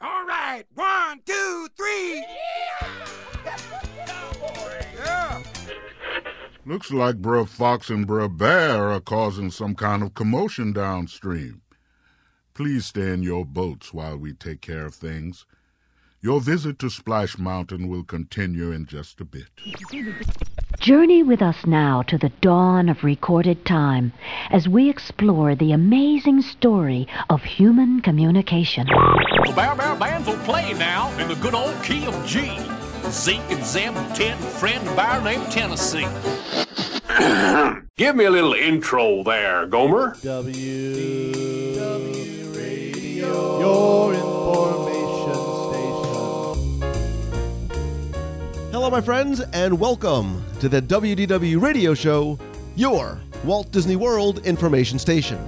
All right, one, two, three. Looks like Br'er Fox and Br'er Bear are causing some kind of commotion downstream. Please stay in your boats while we take care of things. Your visit to Splash Mountain will continue in just a bit. Journey with us now to the dawn of recorded time as we explore the amazing story of human communication. The Bear Bear Bands will play now in the good old key of G. Zeke and Zeb and Ted and Fred and a named Tennessee. Give me a little intro there, Gomer. W W Radio, your information station. Hello, my friends, and welcome to the WDW Radio Show, your Walt Disney World information station.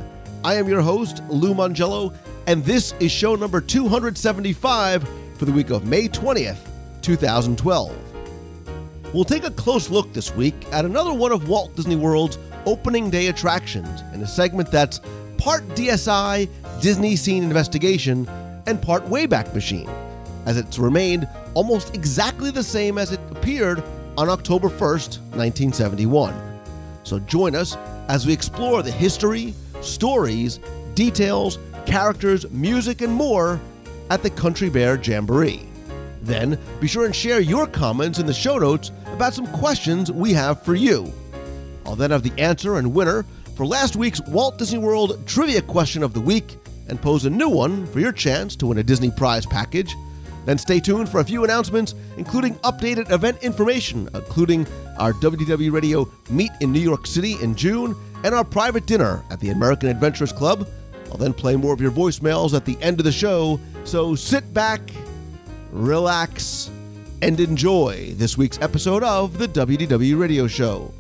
I am your host, Lou Mongello, and this is show number 275 for the week of May 20th, 2012. We'll take a close look this week at another one of Walt Disney World's opening day attractions in a segment that's part DSI, Disney Scene Investigation, and part Wayback Machine, as it's remained almost exactly the same as it appeared on October 1st, 1971. So join us as we explore the history, stories, details, characters, music, and more at the Country Bear Jamboree. Then be sure and share your comments in the show notes about some questions we have for you. I'll then have the answer and winner for last week's Walt Disney World Trivia Question of the Week and pose a new one for your chance to win a Disney Prize package. Then stay tuned for a few announcements, including updated event information, including our WDW Radio meet in New York City in June and our private dinner at the American Adventurers Club. I'll then play more of your voicemails at the end of the show, so sit back, relax, and enjoy this week's episode of the WDW Radio Show.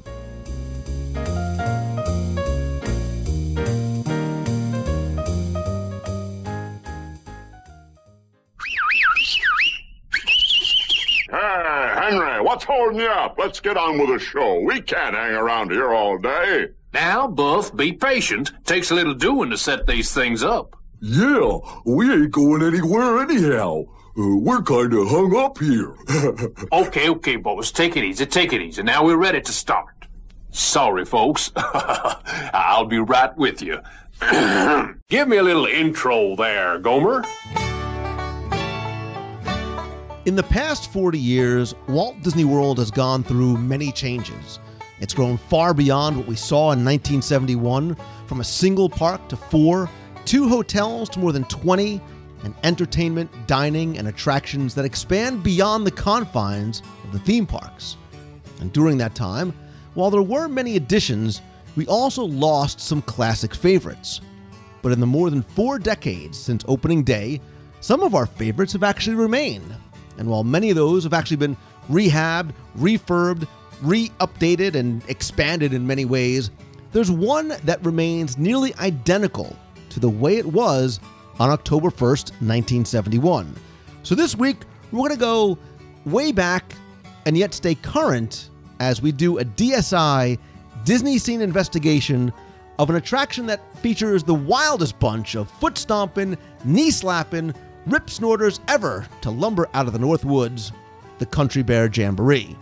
Henry, you up? Let's get on with the show. We can't hang around here all day. Now, Buff, be patient. Takes a little doing to set these things up. Yeah, we ain't going anywhere anyhow. Uh, we're kind of hung up here. Okay, okay, boys, take it easy, take it easy. Now we're ready to start. Sorry, folks. I'll be right with you. Give me a little intro there, Gomer. In the past 40 years, Walt Disney World has gone through many changes. It's grown far beyond what we saw in 1971, from a single park to four, two hotels to more than 20, and entertainment, dining, and attractions that expand beyond the confines of the theme parks. And during that time, while there were many additions, we also lost some classic favorites. But in the more than four decades since opening day, some of our favorites have actually remained. And while many of those have actually been rehabbed, refurbed, re updated, and expanded in many ways, there's one that remains nearly identical to the way it was on October 1st, 1971. So this week, we're going to go way back and yet stay current as we do a DSI Disney scene investigation of an attraction that features the wildest bunch of foot stomping, knee slapping, rip snorters ever to lumber out of the North Woods, the Country Bear Jamboree.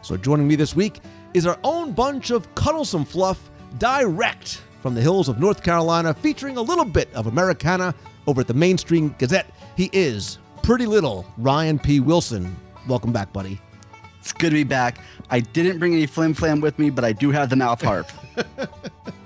So joining me this week is our own bunch of cuddlesome fluff direct from the hills of North Carolina, featuring a little bit of Americana over at the Main Street Gazette. He is pretty little Ryan P. Wilson. Welcome back, buddy. It's good to be back. I didn't bring any flim flam with me, but I do have the mouth harp.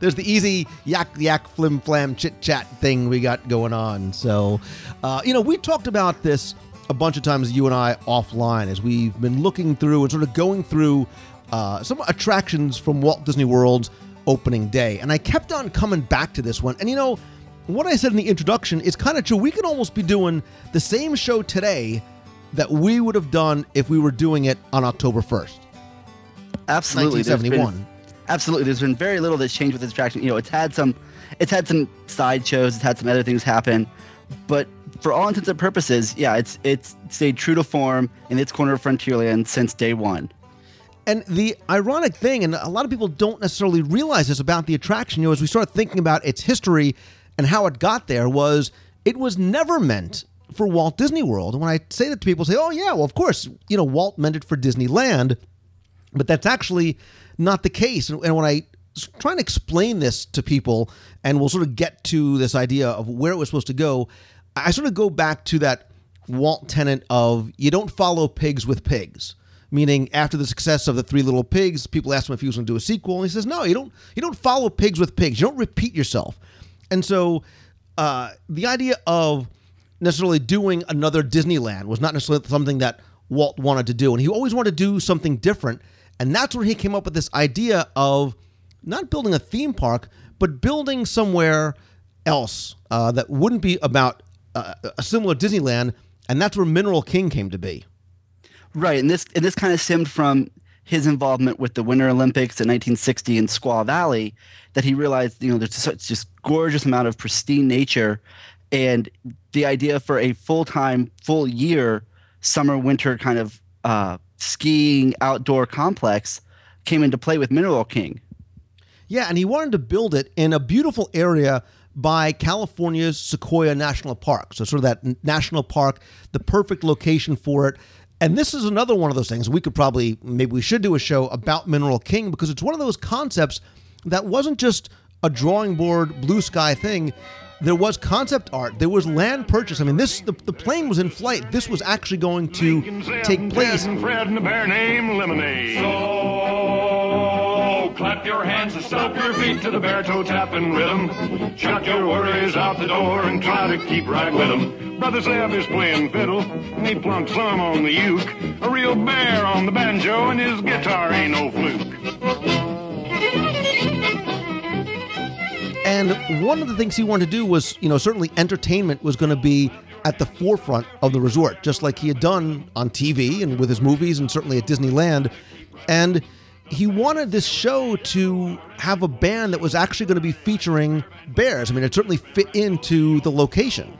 There's the easy yak yak flim flam chit chat thing we got going on. So, uh, you know, we talked about this a bunch of times, you and I offline, as we've been looking through and sort of going through uh, some attractions from Walt Disney World's opening day. And I kept on coming back to this one. And, you know, what I said in the introduction is kind of true. We could almost be doing the same show today that we would have done if we were doing it on October 1st. Absolutely. 1971. Absolutely. There's been very little that's changed with this attraction. You know, it's had some, it's had some side shows. It's had some other things happen, but for all intents and purposes, yeah, it's it's stayed true to form in its corner of Frontierland since day one. And the ironic thing, and a lot of people don't necessarily realize this about the attraction, you know, as we start thinking about its history and how it got there, was it was never meant for Walt Disney World. And when I say that to people, say, "Oh yeah, well of course, you know, Walt meant it for Disneyland," but that's actually not the case. And, and when I try and explain this to people, and we'll sort of get to this idea of where it was supposed to go, I sort of go back to that Walt tenet of you don't follow pigs with pigs. Meaning, after the success of the Three Little Pigs, people asked him if he was going to do a sequel, and he says, "No, you don't. You don't follow pigs with pigs. You don't repeat yourself." And so, uh, the idea of necessarily doing another Disneyland was not necessarily something that Walt wanted to do, and he always wanted to do something different. And that's where he came up with this idea of not building a theme park, but building somewhere else uh, that wouldn't be about uh, a similar Disneyland, and that's where Mineral King came to be. Right, and this and this kind of stemmed from his involvement with the Winter Olympics in 1960 in Squaw Valley, that he realized you know there's such just gorgeous amount of pristine nature, and the idea for a full time, full year, summer winter kind of uh, skiing outdoor complex came into play with Mineral King. Yeah, and he wanted to build it in a beautiful area by California's Sequoia National Park. So, sort of that national park, the perfect location for it. And this is another one of those things we could probably, maybe we should do a show about Mineral King because it's one of those concepts that wasn't just a drawing board, blue sky thing. There was concept art. There was land purchase. I mean, this the, the plane was in flight. This was actually going to take place. And Fred and a bear named Lemonade. So clap your hands and stomp your feet to the bear toe tapping rhythm. Chuck your worries out the door and try to keep right with 'em. Brother Zeb is playing fiddle, and he plunks some on the uke. A real bear on the banjo, and his guitar ain't no fluke. And one of the things he wanted to do was, you know, certainly entertainment was going to be at the forefront of the resort, just like he had done on TV and with his movies and certainly at Disneyland. And he wanted this show to have a band that was actually going to be featuring bears. I mean, it certainly fit into the location.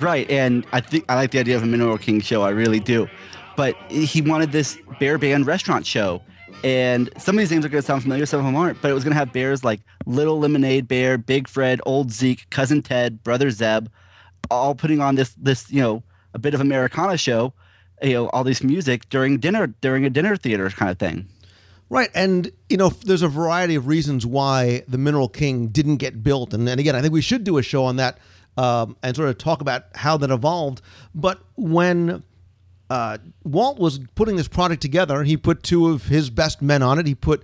Right, and I think I like the idea of a Mineral King show. I really do, but he wanted this bear band restaurant show, and some of these names are going to sound familiar, some of them aren't. But it was going to have bears like Little Lemonade Bear, Big Fred, Old Zeke, Cousin Ted, Brother Zeb, all putting on this this you know a bit of Americana show, you know all this music during dinner during a dinner theater kind of thing. Right, and you know, there's a variety of reasons why the Mineral King didn't get built, and, and again, I think we should do a show on that um, and sort of talk about how that evolved. But when uh, Walt was putting this product together, he put two of his best men on it. He put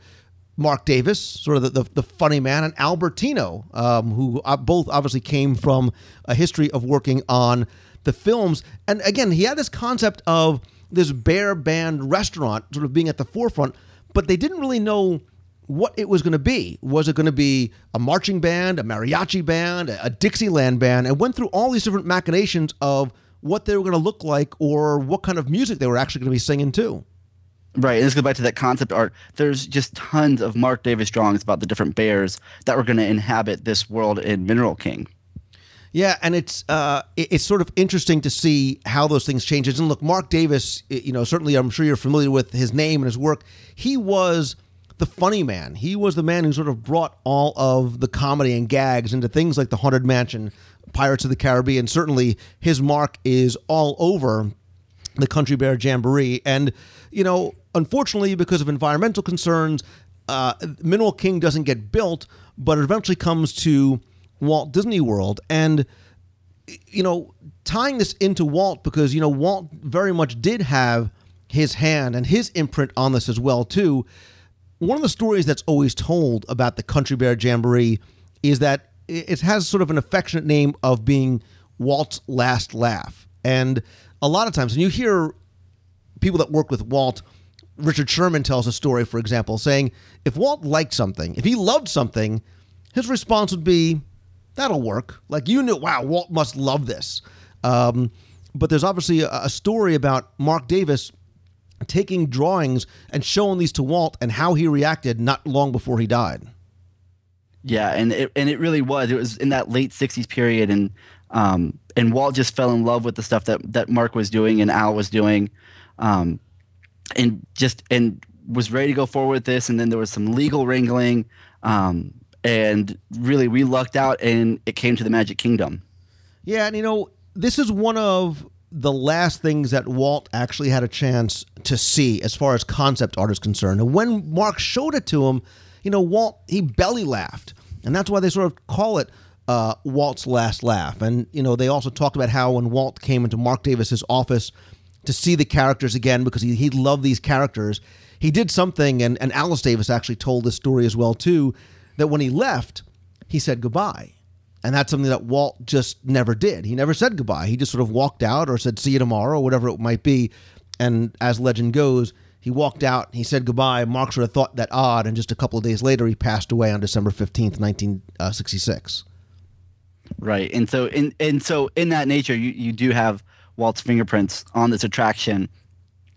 Marc Davis, sort of the, the, the funny man, and Al Bertino, um, who uh, both obviously came from a history of working on the films. And again, he had this concept of this bear band restaurant sort of being at the forefront, but they didn't really know what it was going to be. Was it going to be a marching band, a mariachi band, a Dixieland band, and went through all these different machinations of what they were going to look like or what kind of music they were actually going to be singing too. Right, and this goes back to that concept art. There's just tons of Marc Davis drawings about the different bears that were going to inhabit this world in Mineral King. Yeah, and it's uh, it's sort of interesting to see how those things change. And look, Marc Davis, you know, certainly I'm sure you're familiar with his name and his work. He was the funny man. He was the man who sort of brought all of the comedy and gags into things like the Haunted Mansion, Pirates of the Caribbean. Certainly, his mark is all over the Country Bear Jamboree. And you know, unfortunately, because of environmental concerns, uh, Mineral King doesn't get built, but it eventually comes to Walt Disney World. And, you know, tying this into Walt, because, you know, Walt very much did have his hand and his imprint on this as well, too. One of the stories that's always told about the Country Bear Jamboree is that it has sort of an affectionate name of being Walt's last laugh. And a lot of times, and you hear people that work with Walt, Richard Sherman tells a story, for example, saying if Walt liked something, if he loved something, his response would be, that'll work. Like you knew, wow, Walt must love this. Um, but there's obviously a, a, story about Marc Davis taking drawings and showing these to Walt and how he reacted not long before he died. Yeah, and it and it really was. It was in that late '60s period, and um, and Walt just fell in love with the stuff that that Marc was doing and Al was doing, um, and just and was ready to go forward with this. And then there was some legal wrangling. Um, and really we lucked out and it came to the magic kingdom Yeah, and you know, this is one of the last things that Walt actually had a chance to see as far as concept art is concerned. And when Marc showed it to him, you know, Walt, he belly laughed. And that's why they sort of call it uh, Walt's last laugh. And, you know, they also talked about how when Walt came into Marc Davis's office to see the characters again because he, he loved these characters, he did something, and, and Alice Davis actually told this story as well, too, that when he left, he said goodbye. And that's something that Walt just never did. He never said goodbye. He just sort of walked out or said, see you tomorrow, or whatever it might be. And as legend goes, he walked out, he said goodbye. Mark sort of thought that odd, and just a couple of days later, he passed away on December 15th, 1966. Right. And so in and so in that nature you, you do have Walt's fingerprints on this attraction,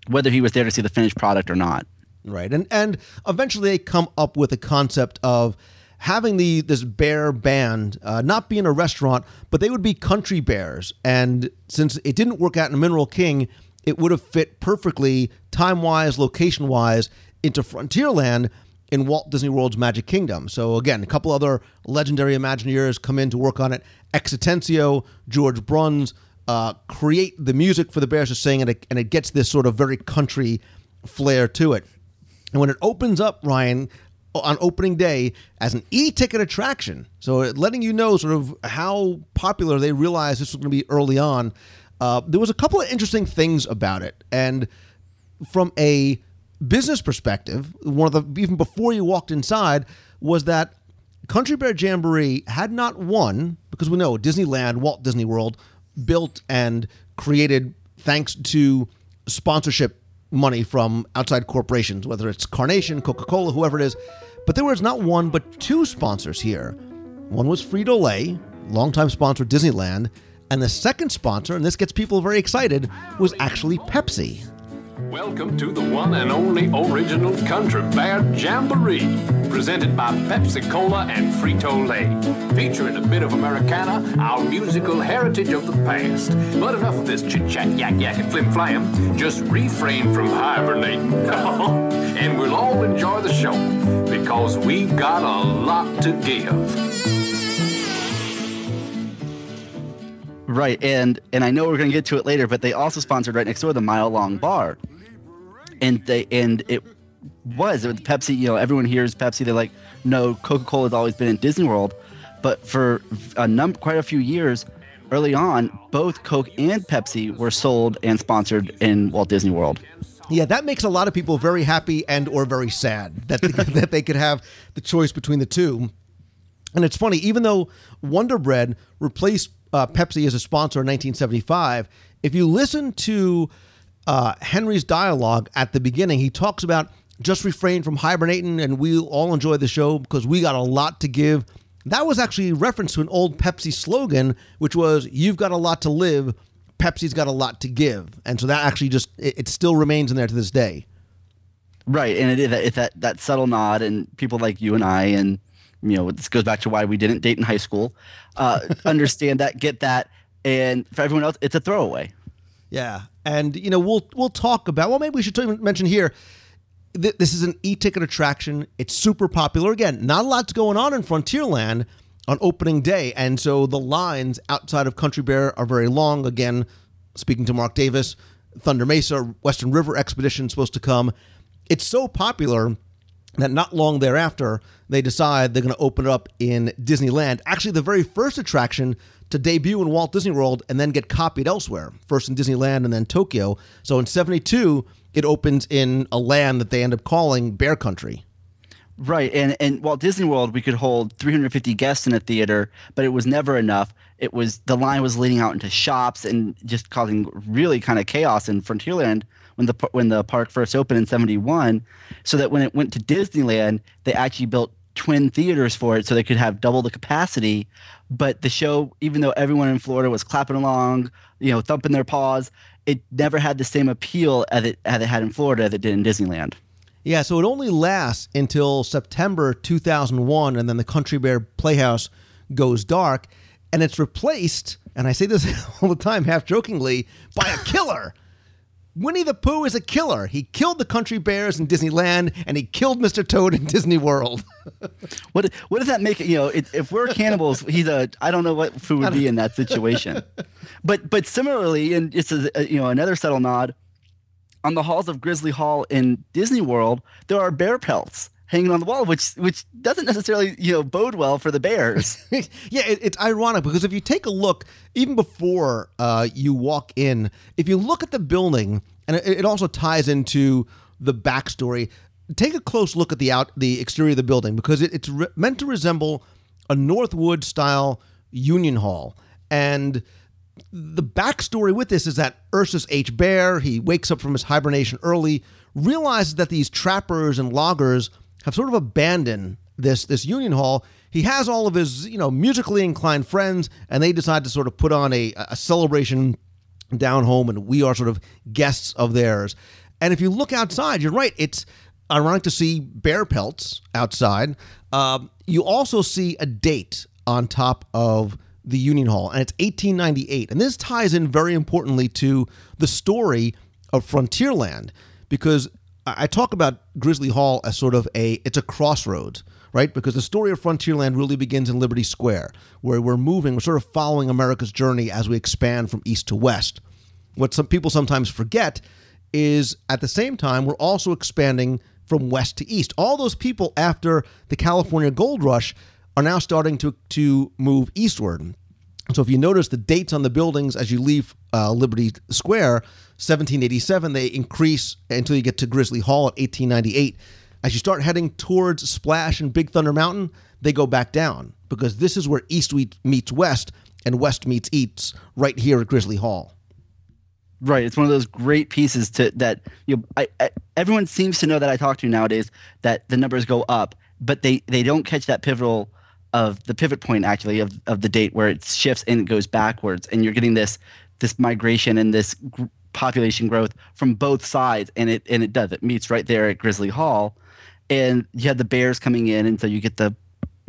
whether he was there to see the finished product or not. Right. And and eventually they come up with a concept of having the this bear band uh, not being a restaurant, but they would be country bears. And since it didn't work out in Mineral King, it would have fit perfectly time wise, location wise into Frontierland in Walt Disney World's Magic Kingdom. So again, a couple other legendary Imagineers come in to work on it. X Atencio, George Bruns uh, create the music for the Bears to sing, and it, and it gets this sort of very country flair to it. And when it opens up, Ryan, on opening day as an e-ticket attraction, so letting you know sort of how popular they realized this was going to be early on. Uh, there was a couple of interesting things about it, and from a business perspective, one of the even before you walked inside was that Country Bear Jamboree had not won because we know Disneyland, Walt Disney World, built and created thanks to sponsorship money from outside corporations, whether it's Carnation, Coca Cola, whoever it is. But there was not one but two sponsors here. One was Frito Lay, longtime sponsor Disneyland, and the second sponsor, and this gets people very excited, was actually Pepsi. Welcome to the one and only original Country Bear Jamboree, presented by Pepsi Cola and Frito Lay, featuring a bit of Americana, our musical heritage of the past. But enough of this chit chat, yak yak, and flim flam. Just refrain from hibernating, and we'll all enjoy the show because we've got a lot to give. Right, and and I know we're going to get to it later, but they also sponsored right next door the Mile Long Bar, and they and it was it was Pepsi. You know, everyone hears Pepsi. They're like, no, Coca Cola has always been in Disney World, but for a number, quite a few years, early on, both Coke and Pepsi were sold and sponsored in Walt Disney World. Yeah, that makes a lot of people very happy and or very sad that they, that they could have the choice between the two. And it's funny, even though Wonder Bread replaced uh, Pepsi as a sponsor in 1975, if you listen to uh, Henry's dialogue at the beginning, he talks about just refrain from hibernating and we'll all enjoy the show because we got a lot to give. That was actually a reference to an old Pepsi slogan, which was "You've got a lot to live, Pepsi's got a lot to give," and so that actually just it, it still remains in there to this day. Right, and it is that, that that subtle nod, and people like you and I, and you know, this goes back to why we didn't date in high school. Uh, understand that, get that, and for everyone else, it's a throwaway. Yeah, and you know, we'll we'll talk about. Well, maybe we should mention here. Th- this is an e-ticket attraction. It's super popular. Again, not a lot's going on in Frontierland on opening day, and so the lines outside of Country Bear are very long. Again, speaking to Marc Davis, Thunder Mesa, Western River Expedition supposed to come. It's so popular that not long thereafter they decide they're going to open it up in Disneyland. Actually, the very first attraction to debut in Walt Disney World and then get copied elsewhere, first in Disneyland and then Tokyo. So in 72, it opens in a land that they end up calling Bear Country. Right, and and Walt Disney World, we could hold 350 guests in a theater, but it was never enough. It was the line was leading out into shops and just causing really kind of chaos in Frontierland when the when the park first opened in 71 so that when it went to Disneyland they actually built twin theaters for it so they could have double the capacity. But the show even though everyone in Florida was clapping along you know thumping their paws it never had the same appeal as it, as it had in Florida it did in Disneyland. Yeah so it only lasts until September 2001 and then the Country Bear Playhouse goes dark and it's replaced and I say this all the time half jokingly by a killer Winnie the Pooh is a killer. He killed the country bears in Disneyland, and he killed Mr. Toad in Disney World. what what does that make? You know, it, if we're cannibals, he's a. I don't know what Pooh would be in that situation. but but similarly, and it's a, a, you know another subtle nod. On the halls of Grizzly Hall in Disney World, there are bear pelts hanging on the wall, which which doesn't necessarily you know bode well for the Bears. yeah, it, it's ironic because if you take a look, even before uh, you walk in, if you look at the building, and it, it also ties into the backstory. Take a close look at the out the exterior of the building because it, it's re- meant to resemble a Northwood style Union Hall, and the backstory with this is that Ursus H. Bear, he wakes up from his hibernation early, realizes that these trappers and loggers have sort of abandoned this this Union Hall. He has all of his, you know, musically inclined friends, and they decide to sort of put on a, a celebration down home, and we are sort of guests of theirs. And if you look outside, you're right. It's ironic to see bear pelts outside. Um, you also see a date on top of the Union Hall, and it's 1898. And this ties in very importantly to the story of Frontierland because I talk about Grizzly Hall as sort of a it's a crossroads, right? Because the story of Frontierland really begins in Liberty Square, where we're moving, we're sort of following America's journey as we expand from east to west. What some people sometimes forget is at the same time we're also expanding from west to east. All those people after the California gold rush are now starting to to move eastward. So if you notice the dates on the buildings as you leave uh, Liberty Square, 1787, they increase until you get to Grizzly Hall at 1898. As you start heading towards Splash and Big Thunder Mountain, they go back down because this is where east meets west and west meets east right here at Grizzly Hall. Right, it's one of those great pieces to that you know, I, I, everyone seems to know that I talk to nowadays that the numbers go up, but they they don't catch that pivotal of the pivot point actually of, of the date where it shifts and it goes backwards and you're getting this this migration and this population growth from both sides and it and it does it meets right there at grizzly hall and you have the bears coming in and so you get the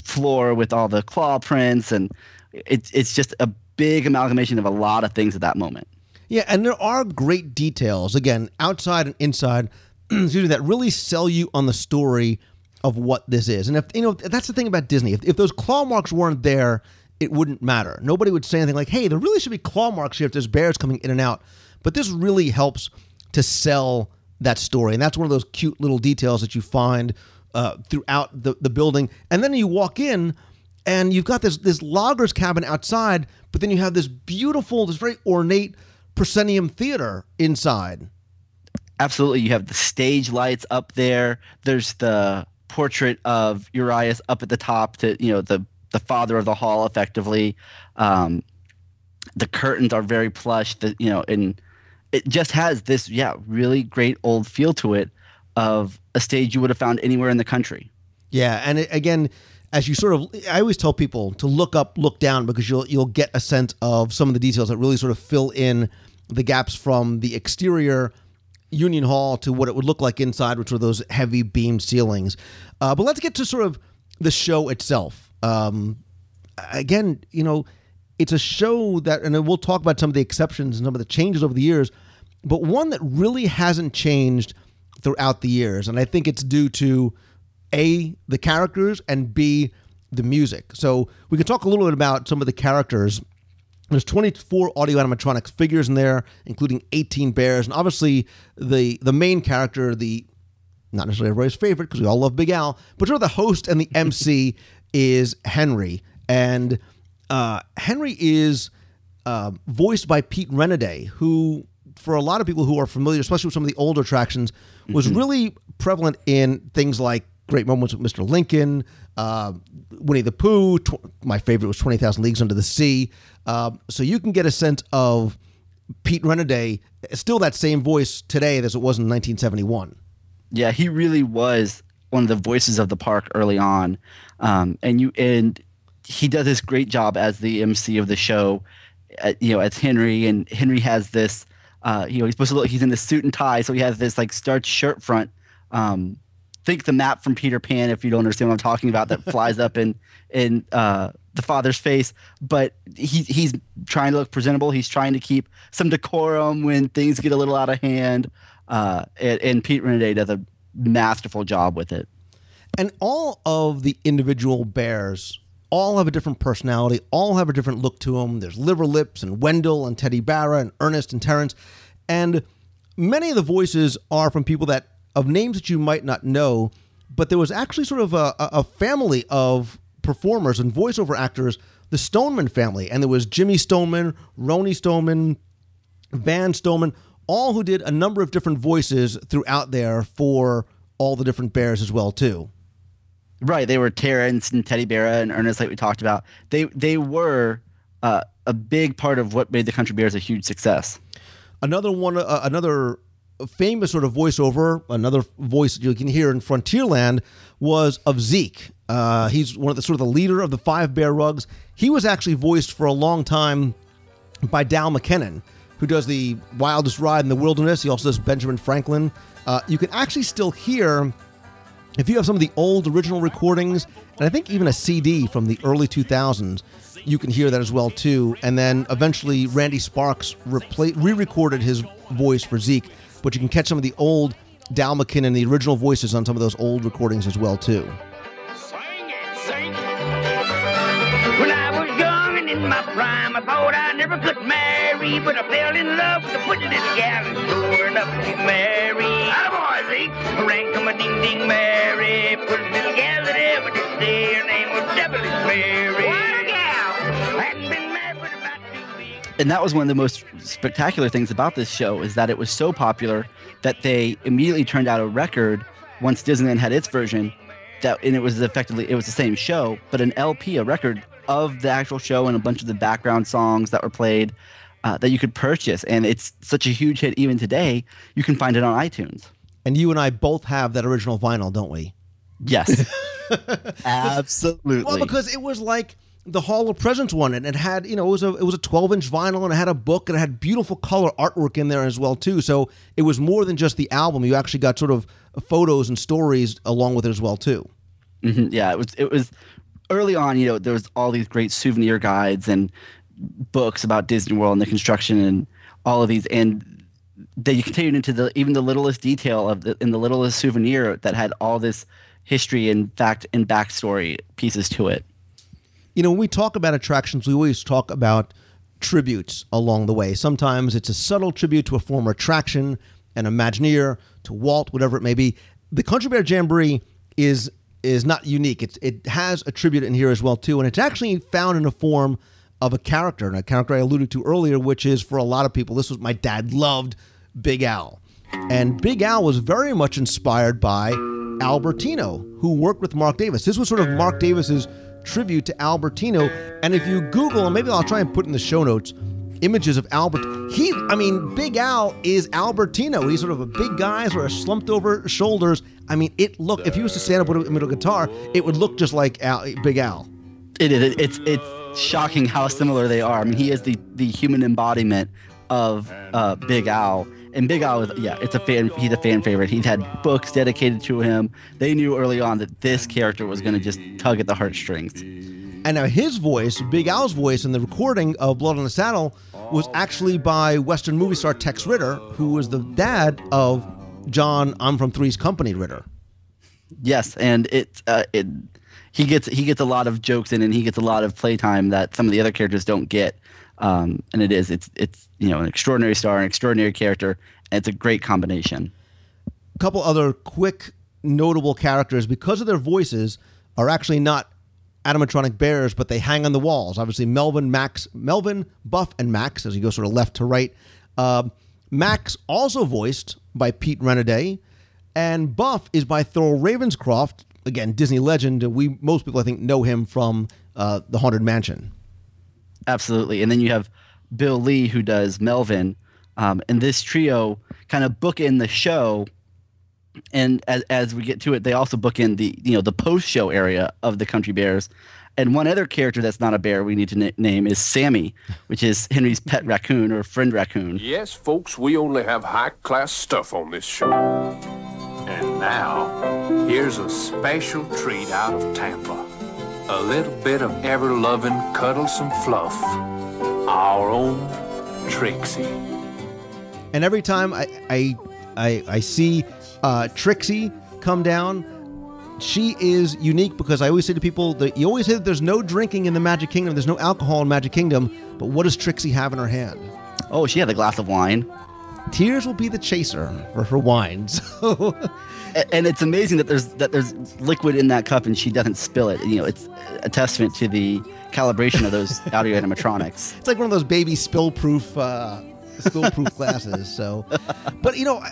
floor with all the claw prints and it's it's just a big amalgamation of a lot of things at that moment yeah and there are great details again outside and inside excuse me that really sell you on the story of what this is. And if you know, that's the thing about Disney. If, if those claw marks weren't there, it wouldn't matter. Nobody would say anything like, "Hey, there really should be claw marks here if there's bears coming in and out." But this really helps to sell that story, and that's one of those cute little details that you find uh, throughout the, the building. And then you walk in, and you've got this this logger's cabin outside, but then you have this beautiful, this very ornate proscenium theater inside. Absolutely, you have the stage lights up there. There's the portrait of Ursus up at the top to you know the the father of the hall effectively. Um, the curtains are very plush. The you know and it just has this yeah really great old feel to it of a stage you would have found anywhere in the country. Yeah, and it, again, as you sort of, I always tell people to look up, look down, because you'll you'll get a sense of some of the details that really sort of fill in the gaps from the exterior Union Hall to what it would look like inside, which were those heavy beam ceilings. Uh, but let's get to sort of the show itself. Um, again, you know, it's a show that, and we'll talk about some of the exceptions and some of the changes over the years, but one that really hasn't changed throughout the years. And I think it's due to A, the characters, and B, the music. So we can talk a little bit about some of the characters there's 24 audio animatronics figures in there, including 18 bears, and obviously the the main character, the not necessarily everybody's favorite because we all love Big Al, but sort of the host and the MC is Henry, and uh, Henry is uh, voiced by Pete Renaday, who for a lot of people who are familiar, especially with some of the older attractions, was mm-hmm. really prevalent in things like great moments with Mr. Lincoln, uh, Winnie the Pooh. Tw- my favorite was Twenty Thousand Leagues Under the Sea. Uh, so you can get a sense of Pete Renaday, still that same voice today as it was in 1971. Yeah, he really was one of the voices of the park early on, um, and you and he does this great job as the MC of the show. Uh, you know, as Henry, and Henry has this. Uh, you know, he's supposed to look. He's in the suit and tie, so he has this like starched shirt front. Um, think the map from Peter Pan, if you don't understand what I'm talking about, that flies up in in uh, the father's face. But he he's trying to look presentable. He's trying to keep some decorum when things get a little out of hand. Uh, and, and Pete Renaday does a masterful job with it. And all of the individual bears all have a different personality, all have a different look to them. There's Liver Lips and Wendell and Teddi Barra and Ernest and Terrence. And many of the voices are from people that of names that you might not know, but there was actually sort of a, a family of performers and voiceover actors, the Stoneman family. And there was Jimmy Stoneman, Roni Stoneman, Van Stoneman, all who did a number of different voices throughout there for all the different bears as well, too. Right, they were Terrence and Teddi Barra and Ernest, like we talked about. They they were uh, a big part of what made the Country Bears a huge success. Another one, uh, another famous sort of voiceover, another voice you can hear in Frontierland was of Zeke. Uh, he's one of the sort of the leader of the Five Bear Rugs. He was actually voiced for a long time by Dal McKennon, who does the Wildest Ride in the Wilderness. He also does Benjamin Franklin. Uh, you can actually still hear if you have some of the old original recordings, and I think even a CD from the early 2000s, you can hear that as well too. And then eventually Randy Sparks re-recorded his voice for Zeke, but you can catch some of the old Dal McKennon, the original voices on some of those old recordings as well too. I thought I never could marry, but I fell in love with gal and sure enough marry. Attaboy, come a ding ding Mary, pretty little gal that ever did stay. Her name was Devilish Mary. What a gal! Hadn't been married about two weeks. And that was one of the most spectacular things about this show is that it was so popular that they immediately turned out a record once Disneyland had its version that and it was effectively it was the same show, but an LP, a record of the actual show and a bunch of the background songs that were played uh, that you could purchase. And it's such a huge hit even today. You can find it on iTunes. And you and I both have that original vinyl, don't we? Yes, absolutely. Well, because it was like the Hall of Presidents one, and it had you know it was a it was a 12 inch vinyl, and it had a book, and it had beautiful color artwork in there as well too. So it was more than just the album. You actually got sort of photos and stories along with it as well too. Mm-hmm. Yeah, it was it was early on. You know, there was all these great souvenir guides and books about Disney World and the construction and all of these, and they continued into the even the littlest detail of the in the littlest souvenir that had all this history and fact and backstory pieces to it. You know, when we talk about attractions, we always talk about tributes along the way. Sometimes it's a subtle tribute to a former attraction, an Imagineer, to Walt, whatever it may be. The Country Bear Jamboree is is not unique. It's, it has a tribute in here as well too, and it's actually found in a form of a character, and a character I alluded to earlier, which is for a lot of people. This was my dad loved Big Al, and Big Al was very much inspired by Al Bertino, who worked with Marc Davis. This was sort of Marc Davis's tribute to Al Bertino. And if you Google, and maybe I'll try and put in the show notes, images of Albert. He, I mean, Big Al is Al Bertino. He's sort of a big guy, sort of slumped over shoulders. I mean, it look if he was to stand up with a middle guitar, it would look just like Al, Big Al. It is. It's it's shocking how similar they are. I mean, he is the the human embodiment of uh, Big Al. And Big Al, is, yeah, it's a fan. He's a fan favorite. He's had books dedicated to him. They knew early on that this character was going to just tug at the heartstrings. And now his voice, Big Al's voice, in the recording of Blood on the Saddle was actually by Western movie star Tex Ritter, who was the dad of John I'm from Three's Company Ritter. Yes, and it uh, it he gets he gets a lot of jokes in, and he gets a lot of playtime that some of the other characters don't get. Um, and it is it's it's you know an extraordinary star, an extraordinary character, and it's a great combination. A couple other quick notable characters because of their voices are actually not animatronic bears, but they hang on the walls. Obviously, Melvin, Max, Melvin, Buff, and Max as you go sort of left to right. Uh, Max also voiced by Pete Renaday, and Buff is by Thurl Ravenscroft. Again, Disney legend. We most people I think know him from uh, the Haunted Mansion. Absolutely, and then you have Bill Lee who does Melvin, um, and this trio kind of book in the show. And as, as we get to it, they also book in the you know the post show area of the Country Bears. And one other character that's not a bear we need to na- name is Sammy, which is Henry's pet raccoon or friend raccoon. Yes, folks, we only have high class stuff on this show. And now, here's a special treat out of Tampa. A little bit of ever-loving, cuddlesome fluff. Our own Trixie. And every time I I I, I see uh, Trixie come down, she is unique because I always say to people that you always say that there's no drinking in the Magic Kingdom, there's no alcohol in Magic Kingdom, but what does Trixie have in her hand? Oh, she had a glass of wine. Tears will be the chaser for her wine. So and it's amazing that there's that there's liquid in that cup and she doesn't spill it. You know, it's a testament to the calibration of those audio animatronics. it's like one of those baby spill-proof uh, spill-proof glasses. So, but you know,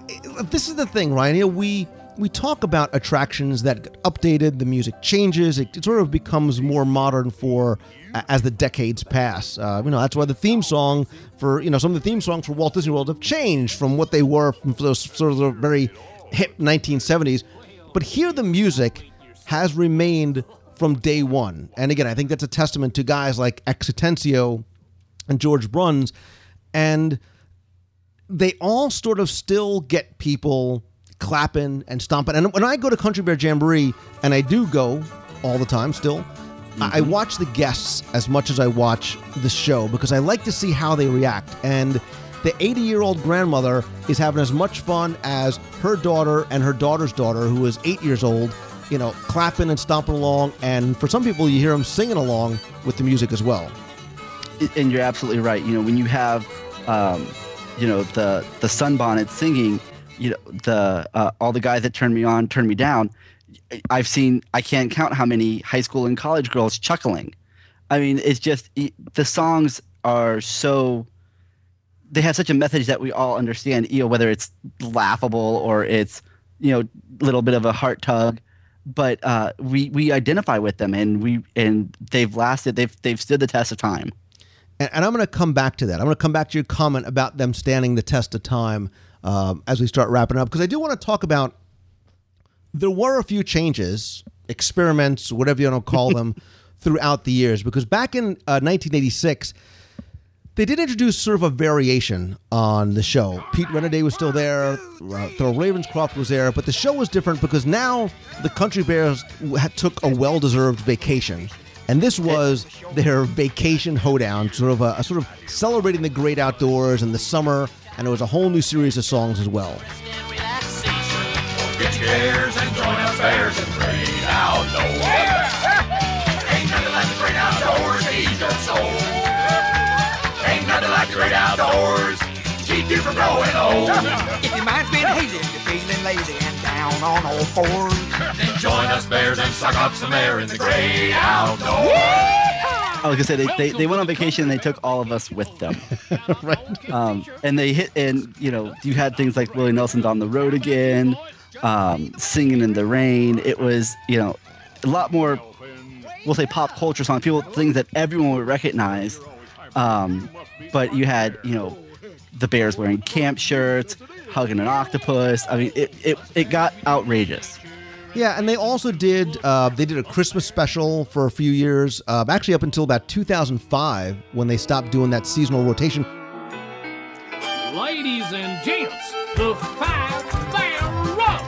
this is the thing, Ryan. You know, we we talk about attractions that get updated, the music changes, it, sort of becomes more modern for a- as the decades pass. Uh, you know, that's why the theme song for you know some of the theme songs for Walt Disney World have changed from what they were from those sort of very hip 1970s. But here, the music has remained from day one, and again, I think that's a testament to guys like X Atencio and George Bruns, and they all sort of still get people clapping and stomping. And when I go to Country Bear Jamboree, and I do go all the time still, I I watch the guests as much as I watch the show because I like to see how they react. And the 80 year old grandmother is having as much fun as her daughter and her daughter's daughter, who is eight years old, you know, clapping and stomping along. And for some people, you hear them singing along with the music as well. and you're absolutely right. You know, when you have, um, you know, the the sunbonnet singing, you know, the uh, all the guys that turned me on, turned me down. I've seen. I can't count how many high school and college girls chuckling. I mean, it's just the songs are so. They have such a message that we all understand. You know, whether it's laughable or it's you know a little bit of a heart tug but uh, we we identify with them and we and they've lasted they've they've stood the test of time And, and I'm going to come back to that. I'm going to come back to your comment about them standing the test of time um, as we start wrapping up, because I do want to talk about. There were a few changes, experiments, whatever you want to call them, throughout the years. Because back in uh, 1986, they did introduce sort of a variation on the show. Pete Renaday was still there, uh, Thurl Ravenscroft was there, but the show was different because now the Country Bears had- took a well-deserved vacation, and this was their vacation hoedown, sort of a, a sort of celebrating the great outdoors and the summer, and it was a whole new series of songs as well. Get your gears and join us bears in the great outdoors. Ain't nothing like the great outdoors, ease your soul. Ain't nothing like the great outdoors, keep you from growing old. If your mind's been hazy, you're feeling lazy and down on all fours. Then join us bears and suck up some air in the great outdoors. I was gonna say they, they, they went on vacation and they took all of us with them. right. Um, and they hit and you know you had things like Willie Nelson's on the road again, um, singing in the rain. It was you know a lot more. We'll say pop culture songs, people things that everyone would recognize. Um, but you had you know the Bears wearing camp shirts, hugging an octopus. I mean it it, it got outrageous. Yeah, and they also did uh, they did a Christmas special for a few years, uh, actually up until about 2005 when they stopped doing that seasonal rotation. Ladies and gents, the five bear run.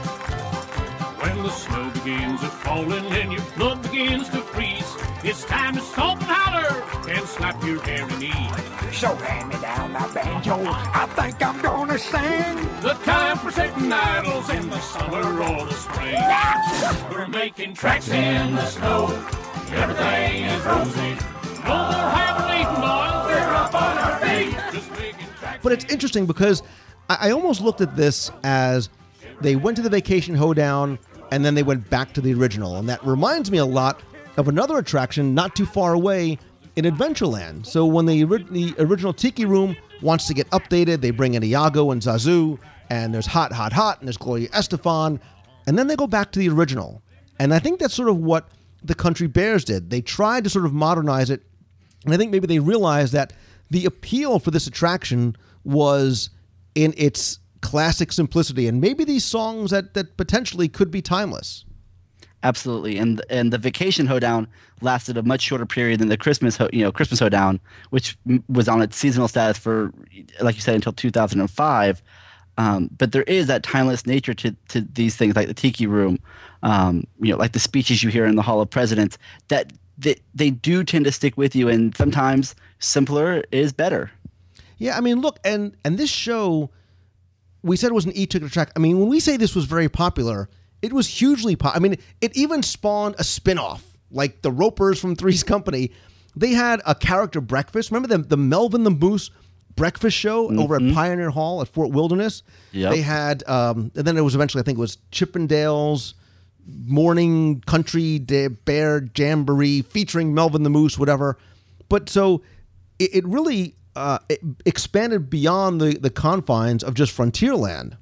When the snow begins a falling and your blood begins to freeze, it's time to stop and holler and slap your hairy knee. So hand me down that banjo. I think I'm gonna sing. The time for sitting idles in the summer or the spring. We're making tracks in the snow. Everything is rosy. No more hibernating, boys. We're up on our feet. Just making tracks. But it's interesting because I, I almost looked at this as they went to the vacation hoedown and then they went back to the original, and that reminds me a lot of another attraction not too far away in Adventureland. So when the, the original Tiki Room wants to get updated, they bring in Iago and Zazu, and there's Hot, Hot, Hot, and there's Gloria Estefan, and then they go back to the original. And I think that's sort of what the Country Bears did. They tried to sort of modernize it, and I think maybe they realized that the appeal for this attraction was in its classic simplicity, and maybe these songs that, that potentially could be timeless. Absolutely, and and the vacation hoedown lasted a much shorter period than the Christmas ho- you know Christmas hoedown, which was on its seasonal status for, like you said, until 2005. Um, but there is that timeless nature to, to these things like the Tiki Room, um, you know, like the speeches you hear in the Hall of Presidents that they, they do tend to stick with you. And sometimes simpler is better. Yeah, I mean, look, and and this show, we said it was an e-ticket track. I mean, when we say this was very popular, it was hugely pop. I mean, it even spawned a spin-off, like the Ropers from Three's Company. They had a character breakfast. Remember the the Melvin the Moose breakfast show over at Pioneer Hall at Fort Wilderness? Yep. They had, um, and then it was eventually, I think it was Chip 'n' Dale's morning country bear jamboree featuring Melvin the Moose, whatever. But so it, it really uh, it expanded beyond the, the confines of just Frontierland.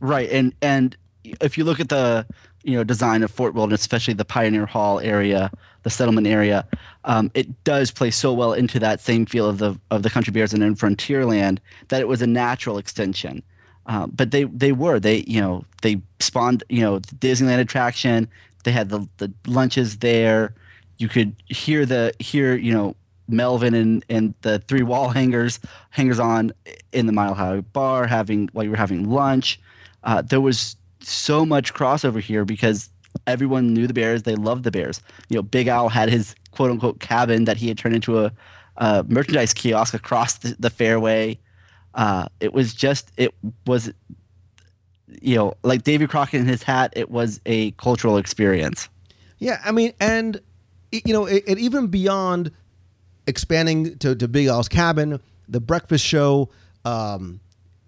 Right, and and if you look at the you know design of Fort Wilderness, especially the Pioneer Hall area, the settlement area, um, it does play so well into that same feel of the of the Country Bears and in Frontierland that it was a natural extension. Uh, but they they were they you know they spawned you know the Disneyland attraction. They had the the lunches there. You could hear the hear you know Melvin and, and the three wall hangers hangers on in the Mile High Bar having while you were having lunch. Uh, there was so much crossover here because everyone knew the Bears. They loved the Bears. You know, Big Al had his quote unquote cabin that he had turned into a, a merchandise kiosk across the, the fairway. Uh, it was just it was you know like Davy Crockett in his hat. It was a cultural experience. Yeah, I mean, and you know, it, it even beyond expanding to, to Big Al's cabin, the breakfast show, um,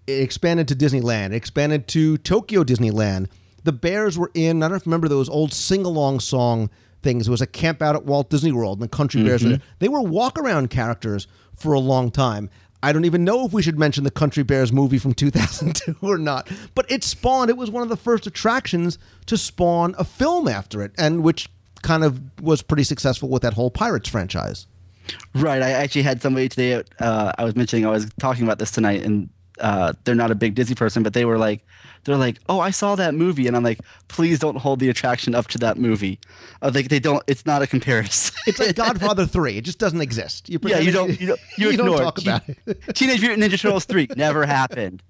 it expanded to Disneyland, it expanded to Tokyo Disneyland. The Bears were in. I don't know if you remember those old sing along song things. It was a camp out at Walt Disney World, and the Country Bears. Were Mhm. there. They were walk around characters for a long time. I don't even know if we should mention the Country Bears movie from 2002 or not, but it spawned. It was one of the first attractions to spawn a film after it, and which kind of was pretty successful with that whole Pirates franchise. Right. I actually had somebody today. Uh, I was mentioning I was talking about this tonight, and uh, they're not a big Disney person, but they were like, they're like, oh, I saw that movie, and I'm like, please don't hold the attraction up to that movie. Uh, like they don't. It's not a comparison. It's like Godfather 3. It just doesn't exist. You yeah, you don't. You don't. You, you don't talk about it. Teenage Mutant Ninja Turtles three never happened.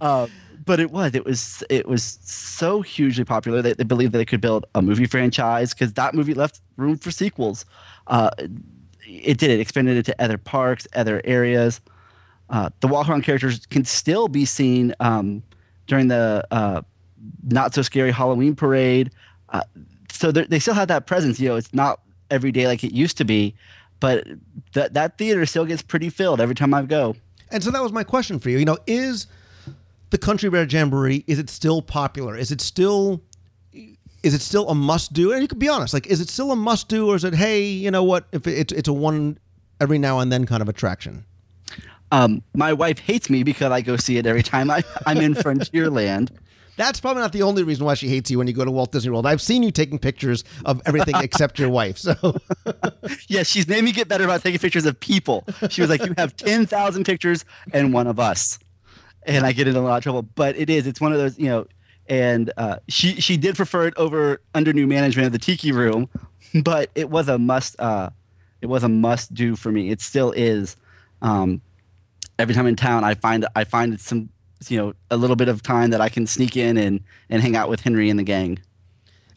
Uh, but it was. It was. It was so hugely popular that they believed that they could build a movie franchise because that movie left room for sequels. Uh, it did. It expanded it to other parks, other areas. Uh, the walk around characters can still be seen um, during the uh, not so scary Halloween parade. Uh, so they're- still have that presence. You know, it's not every day like it used to be, but that that theater still gets pretty filled every time I go. And so that was my question for you. You know, is the Country Bear Jamboree is it still popular? Is it still is it still a must do? And you could be honest, like is it still a must do, or is it hey, you know what? If it's it's a one every now and then kind of attraction. Um, my wife hates me because I go see it every time I, I'm in Frontierland. That's probably not the only reason why she hates you when you go to Walt Disney World. I've seen you taking pictures of everything except your wife. So Yeah, she's made me get better about taking pictures of people. She was like, "You have ten thousand pictures and one of us," and I get in a lot of trouble. But it is, it's one of those, you know. And uh, she she did prefer it over under new management of the Tiki Room, but it was a must. Uh, it was a must do for me. It still is. Um, every time in town, I find I find some you know a little bit of time that I can sneak in and and hang out with Henry and the gang.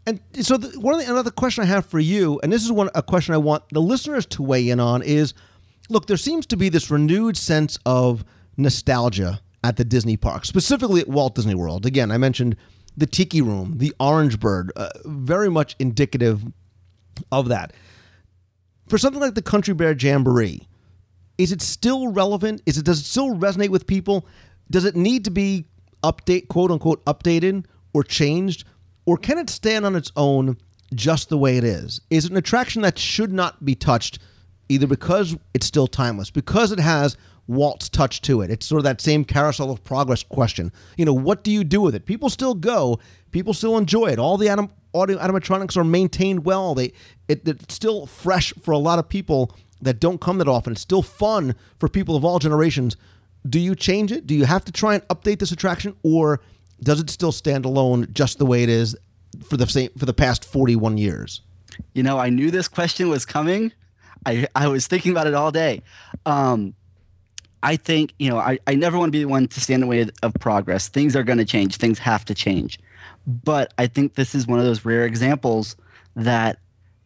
And so, the, one of the, another question I have for you, and this is one a question I want the listeners to weigh in on is: Look, there seems to be this renewed sense of nostalgia at the Disney park, specifically at Walt Disney World. Again, I mentioned the Tiki Room, the Orange Bird, uh, very much indicative of that. For something like the Country Bear Jamboree, is it still relevant? Is it does it still resonate with people? Does it need to be update quote unquote updated or changed? Or can it stand on its own just the way it is? Is it an attraction that should not be touched either because it's still timeless, because it has Walt's touch to it? It's sort of that same carousel of progress question. You know, what do you do with it? People still go, people still enjoy it. All the anim- audio animatronics are maintained well. They it, it's still fresh for a lot of people that don't come that often. It's still fun for people of all generations. Do you change it? Do you have to try and update this attraction, or does it still stand alone just the way it is for the same for the past forty one years? You know, I knew this question was coming. I I was thinking about it all day. Um, I think, you know, I, I never want to be the one to stand in the way of progress. Things are going to change, things have to change. But I think this is one of those rare examples that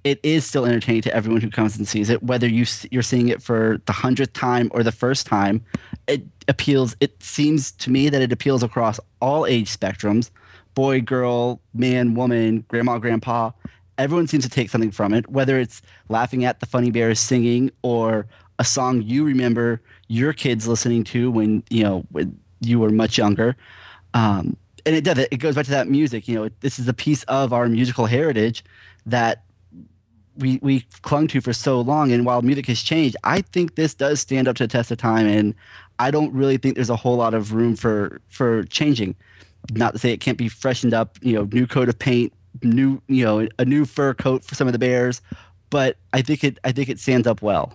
it is still entertaining to everyone who comes and sees it, whether you you're seeing it for the hundredth time or the first time. It appeals. It seems to me that it appeals across all age spectrums: boy, girl, man, woman, grandma, grandpa. Everyone seems to take something from it, whether it's laughing at the funny bears singing or a song you remember your kids listening to when you know when you were much younger. Um, and it does. It goes back to that music. You know, this is a piece of our musical heritage that we we clung to for so long. And while music has changed, I think this does stand up to the test of time. And I don't really think there's a whole lot of room for for changing. Not to say it can't be freshened up. You know, new coat of paint, new you know a new fur coat for some of the bears, but I think it I think it stands up well.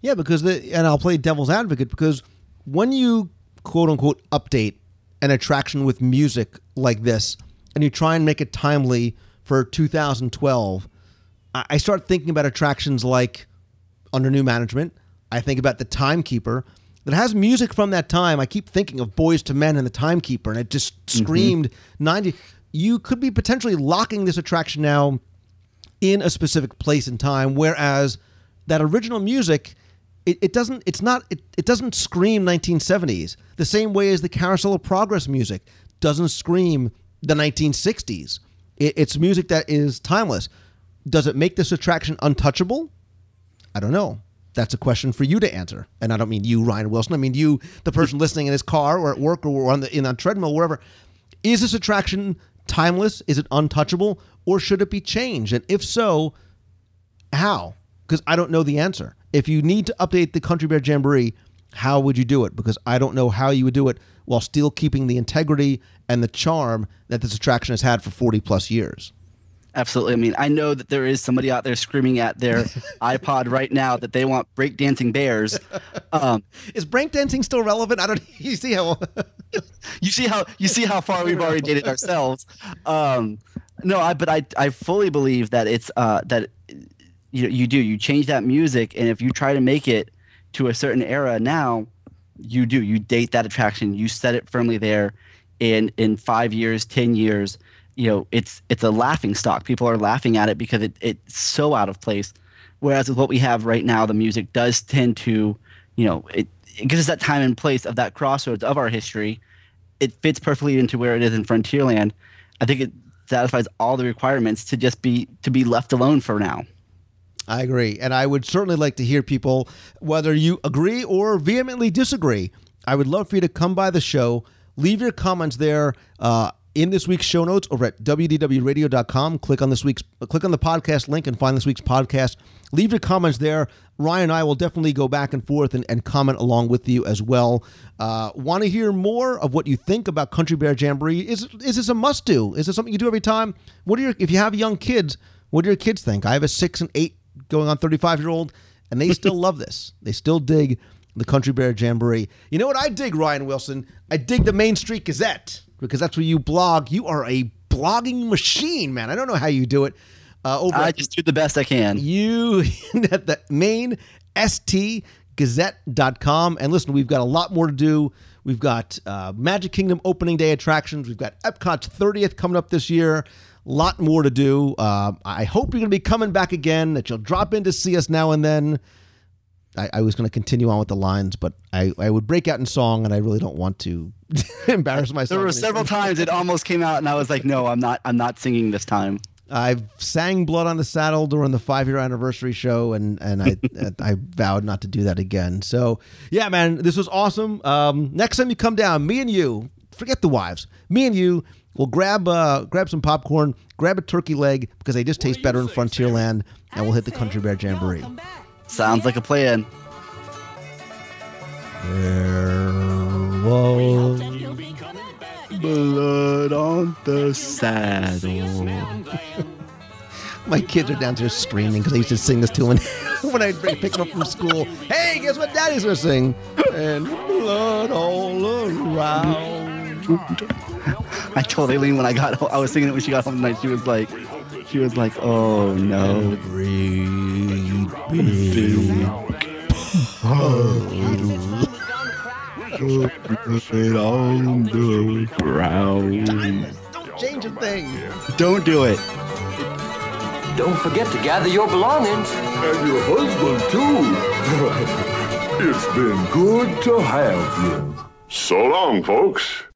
Yeah, because the and I'll play devil's advocate because when you quote unquote update an attraction with music like this and you try and make it timely for 2012, I start thinking about attractions like under new management. I think about the Timekeeper that has music from that time. I keep thinking of Boyz II Men and the Timekeeper, and it just mm-hmm. screamed 90. You could be potentially locking this attraction now in a specific place and time, whereas that original music. It, it doesn't. It's not. It, it doesn't scream 1970s the same way as the Carousel of Progress music doesn't scream the 1960s. It, it's music that is timeless. Does it make this attraction untouchable? I don't know. That's a question for you to answer. And I don't mean you, Ryan Wilson. I mean you, the person listening in his car or at work or on the in on treadmill, wherever. Is this attraction timeless? Is it untouchable, or should it be changed? And if so, how? Because I don't know the answer. If you need to update the Country Bear Jamboree, how would you do it? Because I don't know how you would do it while still keeping the integrity and the charm that this attraction has had for 40 plus years. Absolutely. I mean, I know that there is somebody out there screaming at their iPod right now that they want breakdancing bears. Um, Is breakdancing still relevant? I don't. You see how? you see how you see how far we've already dated ourselves. Um, no, I but I I fully believe that it's uh, that you you do you change that music, and if you try to make it to a certain era now, you do you date that attraction, you set it firmly there, and in five years, ten years, you know it's it's a laughing stock. People are laughing at it because it, it's so out of place. Whereas with what we have right now, the music does tend to, you know, it, gives us that time and place of that crossroads of our history. It fits perfectly into where it is in Frontierland. I think it satisfies all the requirements to just be to be left alone for now. I agree. And I would certainly like to hear people, whether you agree or vehemently disagree. I would love for you to come by the show, leave your comments there uh, in this week's show notes over at wdwradio.com. Click on this week's, click on the podcast link and find this week's podcast. Leave your comments there. Ryan and I will definitely go back and forth and, and comment along with you as well. Uh, Want to hear more of what you think about Country Bear Jamboree? Is is this a must do? Is this something you do every time? What are your if you have young kids? What do your kids think? I have a six and eight going on 35 year old, and they still love this. They still dig the Country Bear Jamboree. You know what I dig, Ryan Wilson? I dig the Main Street Gazette because that's where you blog. You are a blogging machine, man. I don't know how you do it. Uh, over I just do the best I can. you at the main stgazette.com. And listen, we've got a lot more to do. We've got uh, Magic Kingdom opening day attractions. We've got Epcot's 30th coming up this year. A lot more to do. Uh, I hope you're going to be coming back again, that you'll drop in to see us now and then. I, I was going to continue on with the lines, but I, I would break out in song, and I really don't want to embarrass myself. There were several times it almost came out, and I was like, "No, I'm not. I'm not singing this time." I've sang "Blood on the Saddle" during the five-year anniversary show, and and I I vowed not to do that again. So yeah, man, this was awesome. Um, next time you come down, me and you, forget the wives, me and you will grab uh, grab some popcorn, grab a turkey leg because they just taste better in Frontierland, and we'll hit the Country Bear Jamboree. Sounds like a plan. Blood on the saddle. My kids are downstairs screaming because I used to sing this to them when I pick them up from school. Hey, guess what Daddy's gonna sing? And blood all around. I told Aileen when I got home, I was singing it when she got home tonight. She was like, she was like, "Oh no." Breathe, big puddle. Put on the ground. Don't change a thing. Don't do it. Don't forget to gather your belongings. And your husband, too. it's been good to have you. So long, folks.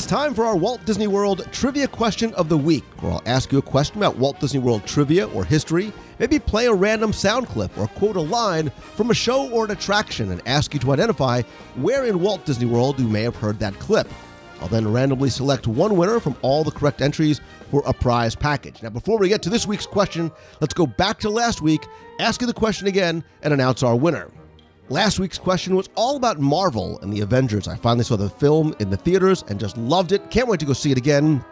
It's time for our Walt Disney World Trivia Question of the Week, where I'll ask you a question about Walt Disney World trivia or history, maybe play a random sound clip or quote a line from a show or an attraction and ask you to identify where in Walt Disney World you may have heard that clip. I'll then randomly select one winner from all the correct entries for a prize package. Now, before we get to this week's question, let's go back to last week, ask you the question again, and announce our winner. Last week's question was all about Marvel and the Avengers. I finally saw the film in the theaters and just loved it. Can't wait to go see it again.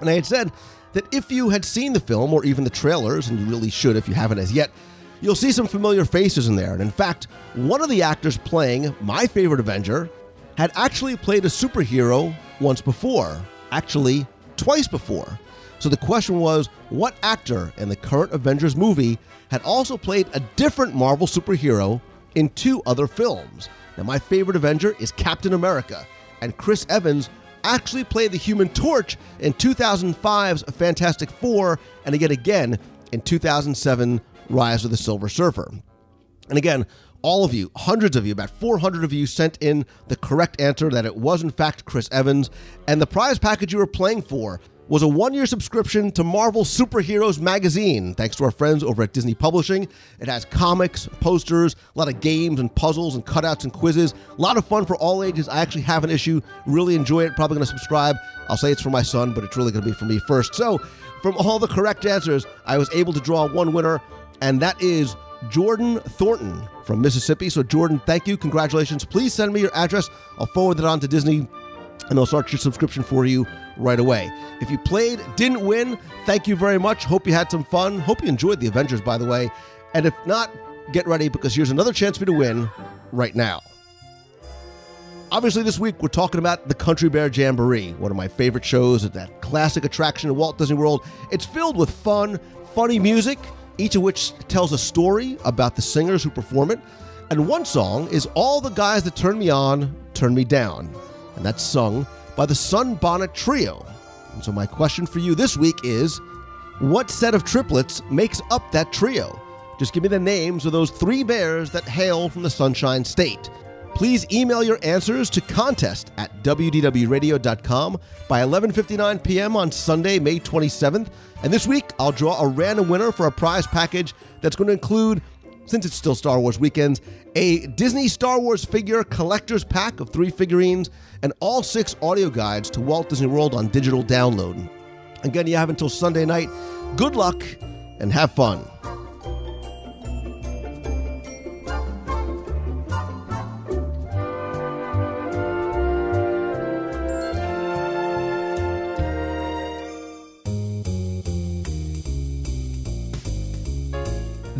And I had said that if you had seen the film or even the trailers, and you really should if you haven't as yet, you'll see some familiar faces in there. And in fact, one of the actors playing my favorite Avenger had actually played a superhero once before, actually, twice before. So the question was what actor in the current Avengers movie had also played a different Marvel superhero in two other films? Now, my favorite Avenger is Captain America, and Chris Evans actually played the Human Torch in 2005's Fantastic Four, and again, again in 2007 Rise of the Silver Surfer. And again, all of you, hundreds of you, about 400 of you sent in the correct answer that it was in fact Chris Evans. And the prize package you were playing for was a one year subscription to Marvel Superheroes magazine, thanks to our friends over at Disney Publishing. It has comics, posters, a lot of games and puzzles and cutouts and quizzes. A lot of fun for all ages. I actually have an issue, really enjoy it. Probably going to subscribe. I'll say it's for my son, but it's really going to be for me first. So, from all the correct answers, I was able to draw one winner, and that is Jordan Thornton from Mississippi. So, Jordan, thank you. Congratulations. Please send me your address. I'll forward it on to Disney and they'll start your subscription for you right away. If you played, didn't win, thank you very much. Hope you had some fun. Hope you enjoyed the Avengers, by the way. And if not, get ready because here's another chance for you to win right now. Obviously, this week we're talking about the Country Bear Jamboree, one of my favorite shows. It's that classic attraction in Walt Disney World. It's filled with fun, funny music, each of which tells a story about the singers who perform it. And one song is All the Guys That Turn Me On, Turn Me Down. And that's sung by the Sunbonnet Trio. And so, my question for you this week is what set of triplets makes up that trio? Just give me the names of those three bears that hail from the Sunshine State. Please email your answers to contest at wdwradio.com by 11:59 p.m. on Sunday, May 27th. And this week, I'll draw a random winner for a prize package that's going to include since it's still Star Wars weekends, a Disney Star Wars figure collector's pack of three figurines, and all six audio guides to Walt Disney World on digital download. Again, you have until Sunday night. Good luck and have fun.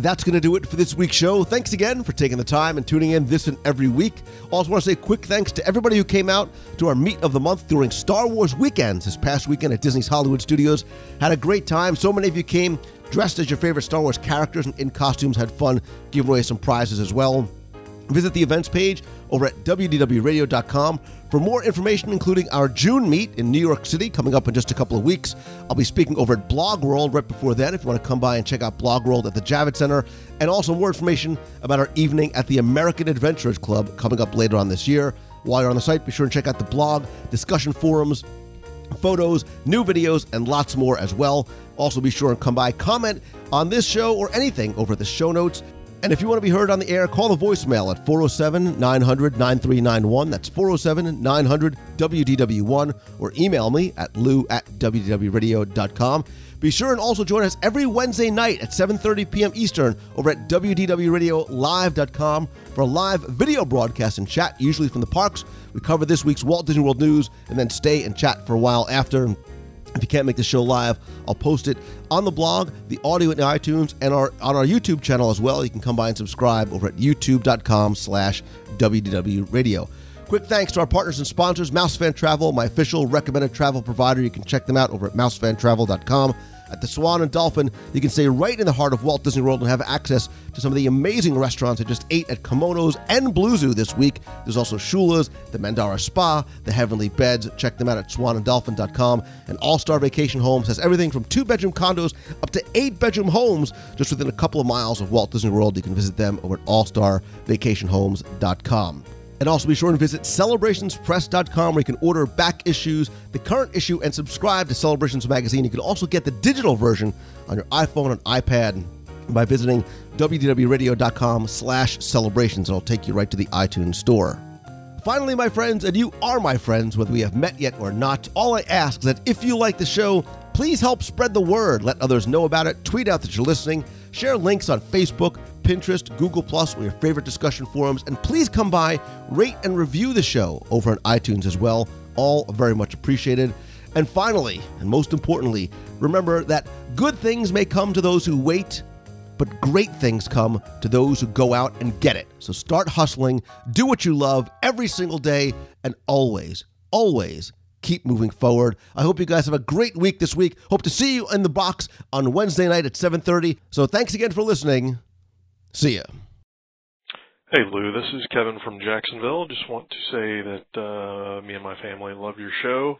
That's going to do it for this week's show. Thanks again for taking the time and tuning in this and every week. Also, want to say quick thanks to everybody who came out to our Meet of the Month during Star Wars weekends this past weekend at Disney's Hollywood Studios. Had a great time. So many of you came dressed as your favorite Star Wars characters and in costumes, had fun, giving away some prizes as well. Visit the events page over at wdwradio.com for more information, including our June meet in New York City coming up in just a couple of weeks. I'll be speaking over at Blog World right before then if you want to come by and check out Blog World at the Javits Center, and also more information about our evening at the American Adventurers Club coming up later on this year. While you're on the site, be sure and check out the blog, discussion forums, photos, new videos, and lots more as well. Also, be sure and come by, comment on this show or anything over the show notes. And if you want to be heard on the air, call the voicemail at 407 900 9391. That's 407 900 WDW1. Or email me at lou at WDWRadio.com. Be sure and also join us every Wednesday night at 7.30 p.m. Eastern over at WDWRadioLive.com for a live video broadcast and chat, usually from the parks. We cover this week's Walt Disney World news and then stay and chat for a while after. If you can't make the show live, I'll post it on the blog, the audio in iTunes, and our on our YouTube channel as well. You can come by and subscribe over at youtube.com slash WDW Radio. Quick thanks to our partners and sponsors, Mousefan Travel, my official recommended travel provider. You can check them out over at mousefantravel.com. At the Swan and Dolphin, you can stay right in the heart of Walt Disney World and have access to some of the amazing restaurants I just ate at Kimonos and Blue Zoo this week. There's also Shula's, the Mandara Spa, the Heavenly Beds. Check them out at swananddolphin.com. And All Star Vacation Homes has everything from two bedroom condos up to eight bedroom homes just within a couple of miles of Walt Disney World. You can visit them over at allstarvacationhomes.com. And also be sure and visit celebrationspress.com where you can order back issues, the current issue, and subscribe to Celebrations Magazine. You can also get the digital version on your iPhone and iPad by visiting wdwradio.com slash celebrations. It'll take you right to the iTunes store. Finally, my friends, and you are my friends, whether we have met yet or not, all I ask is that if you like the show, please help spread the word. Let others know about it. Tweet out that you're listening. Share links on Facebook, Pinterest, Google Plus, or your favorite discussion forums. And please come by, rate and review the show over on iTunes as well. All very much appreciated. And finally, and most importantly, remember that good things may come to those who wait, but great things come to those who go out and get it. So start hustling, do what you love every single day, and always, always keep moving forward. I hope you guys have a great week this week. Hope to see you in the box on Wednesday night at 7:30. So thanks again for listening. See ya. Hey Lou, this is Kevin from Jacksonville. Just want to say that uh, me and my family love your show.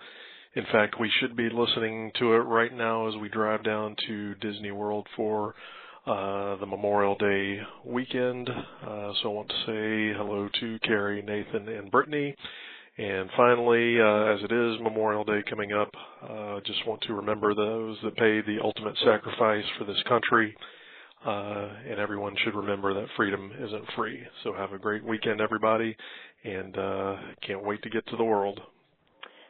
In fact, we should be listening to it right now as we drive down to Disney World for uh, the Memorial Day weekend. Uh, so I want to say hello to Carrie, Nathan, and Brittany. And finally, uh, as it is Memorial Day coming up, uh, just want to remember those that paid the ultimate sacrifice for this country. Uh, and everyone should remember that freedom isn't free. So have a great weekend, everybody, and uh, can't wait to get to the world.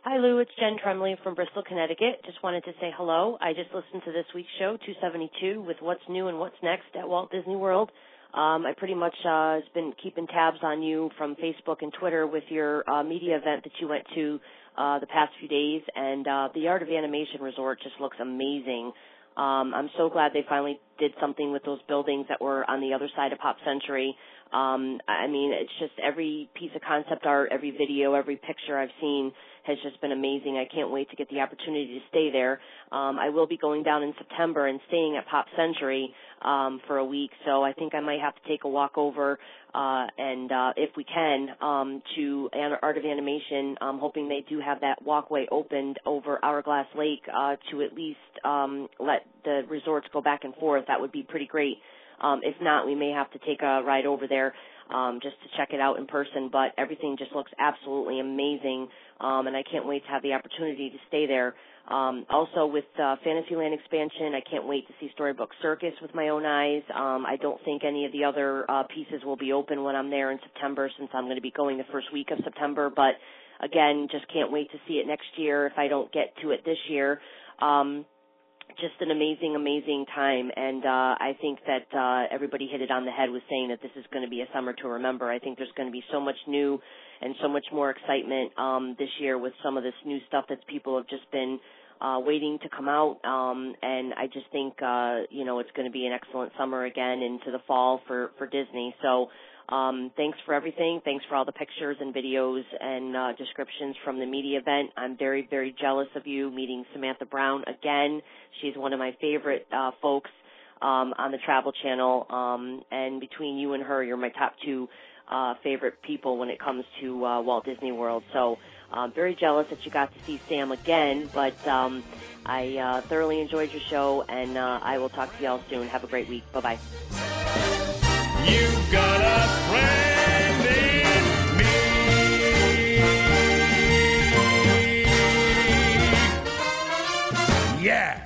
Hi, Lou. It's Jen Tremley from Bristol, Connecticut. Just wanted to say hello. I just listened to this week's show, 272, with what's new and what's next at Walt Disney World. Um, I pretty much uh, has been keeping tabs on you from Facebook and Twitter with your uh, media event that you went to uh, the past few days, and uh, the Art of Animation Resort just looks amazing. Um, I'm so glad they finally did something with those buildings that were on the other side of Pop Century. Um, I mean, it's just every piece of concept art, every video, every picture I've seen has just been amazing. I can't wait to get the opportunity to stay there. Um, I will be going down in September and staying at Pop Century um, for a week, so I think I might have to take a walk over uh, and uh, if we can um, to Art of Animation. I'm hoping they do have that walkway opened over Hourglass Lake uh, to at least um, let the resorts go back and forth. That would be pretty great. Um, if not, we may have to take a ride over there um, just to check it out in person. But everything just looks absolutely amazing, um, and I can't wait to have the opportunity to stay there. Um, also, with uh, Fantasyland expansion, I can't wait to see Storybook Circus with my own eyes. Um, I don't think any of the other uh, pieces will be open when I'm there in September, since I'm going to be going the first week of September. But again, just can't wait to see it next year if I don't get to it this year. Um, just an amazing, amazing time. And uh, I think that uh, everybody hit it on the head with saying that this is going to be a summer to remember. I think there's going to be so much new and so much more excitement um, this year with some of this new stuff that people have just been uh, waiting to come out. Um, and I just think, uh, you know, it's going to be an excellent summer again into the fall for, for Disney. So um, thanks for everything. Thanks for all the pictures and videos and uh, descriptions from the media event. I'm very, very jealous of you meeting Samantha Brown again. She's one of my favorite uh, folks um, on the Travel Channel. Um, and between you and her, you're my top two uh, favorite people when it comes to uh, Walt Disney World. So I'm very jealous that you got to see Sam again. But um, I uh, thoroughly enjoyed your show, and uh, I will talk to y'all soon. Have a great week. Bye bye. Yeah.